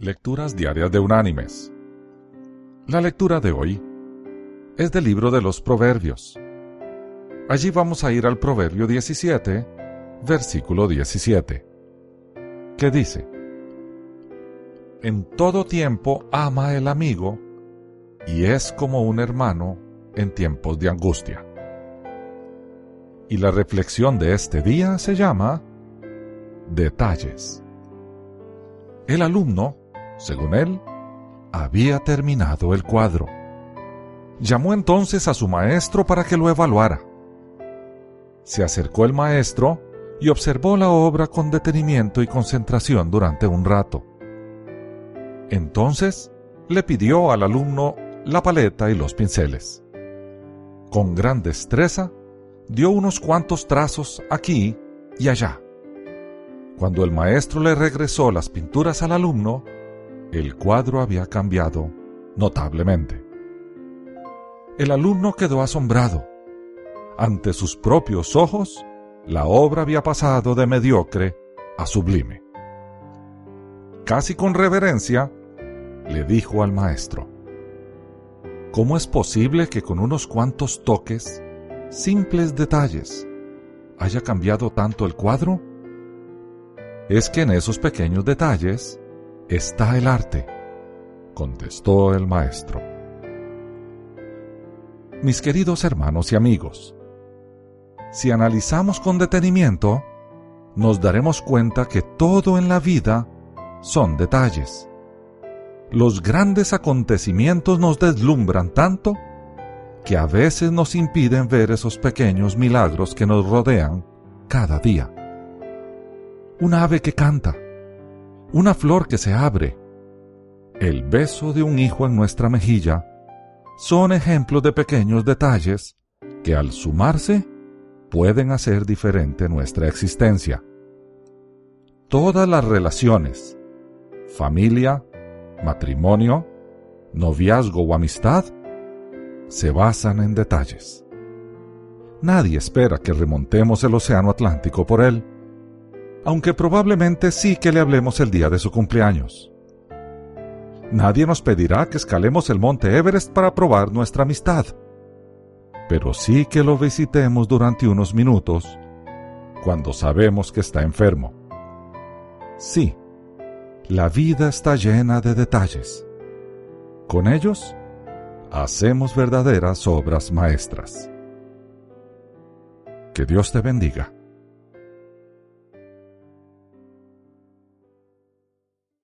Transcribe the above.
Lecturas Diarias de Unánimes. La lectura de hoy es del libro de los Proverbios. Allí vamos a ir al Proverbio 17, versículo 17, que dice, En todo tiempo ama el amigo y es como un hermano en tiempos de angustia. Y la reflexión de este día se llama Detalles. El alumno según él, había terminado el cuadro. Llamó entonces a su maestro para que lo evaluara. Se acercó el maestro y observó la obra con detenimiento y concentración durante un rato. Entonces le pidió al alumno la paleta y los pinceles. Con gran destreza, dio unos cuantos trazos aquí y allá. Cuando el maestro le regresó las pinturas al alumno, el cuadro había cambiado notablemente. El alumno quedó asombrado. Ante sus propios ojos, la obra había pasado de mediocre a sublime. Casi con reverencia, le dijo al maestro, ¿Cómo es posible que con unos cuantos toques, simples detalles, haya cambiado tanto el cuadro? Es que en esos pequeños detalles está el arte, contestó el maestro. Mis queridos hermanos y amigos, si analizamos con detenimiento, nos daremos cuenta que todo en la vida son detalles. Los grandes acontecimientos nos deslumbran tanto que a veces nos impiden ver esos pequeños milagros que nos rodean cada día. Un ave que canta, una flor que se abre, el beso de un hijo en nuestra mejilla, son ejemplos de pequeños detalles que al sumarse pueden hacer diferente nuestra existencia. Todas las relaciones, familia, matrimonio, noviazgo o amistad, se basan en detalles. Nadie espera que remontemos el Océano Atlántico por él aunque probablemente sí que le hablemos el día de su cumpleaños. Nadie nos pedirá que escalemos el monte Everest para probar nuestra amistad, pero sí que lo visitemos durante unos minutos cuando sabemos que está enfermo. Sí, la vida está llena de detalles. Con ellos, hacemos verdaderas obras maestras. Que Dios te bendiga.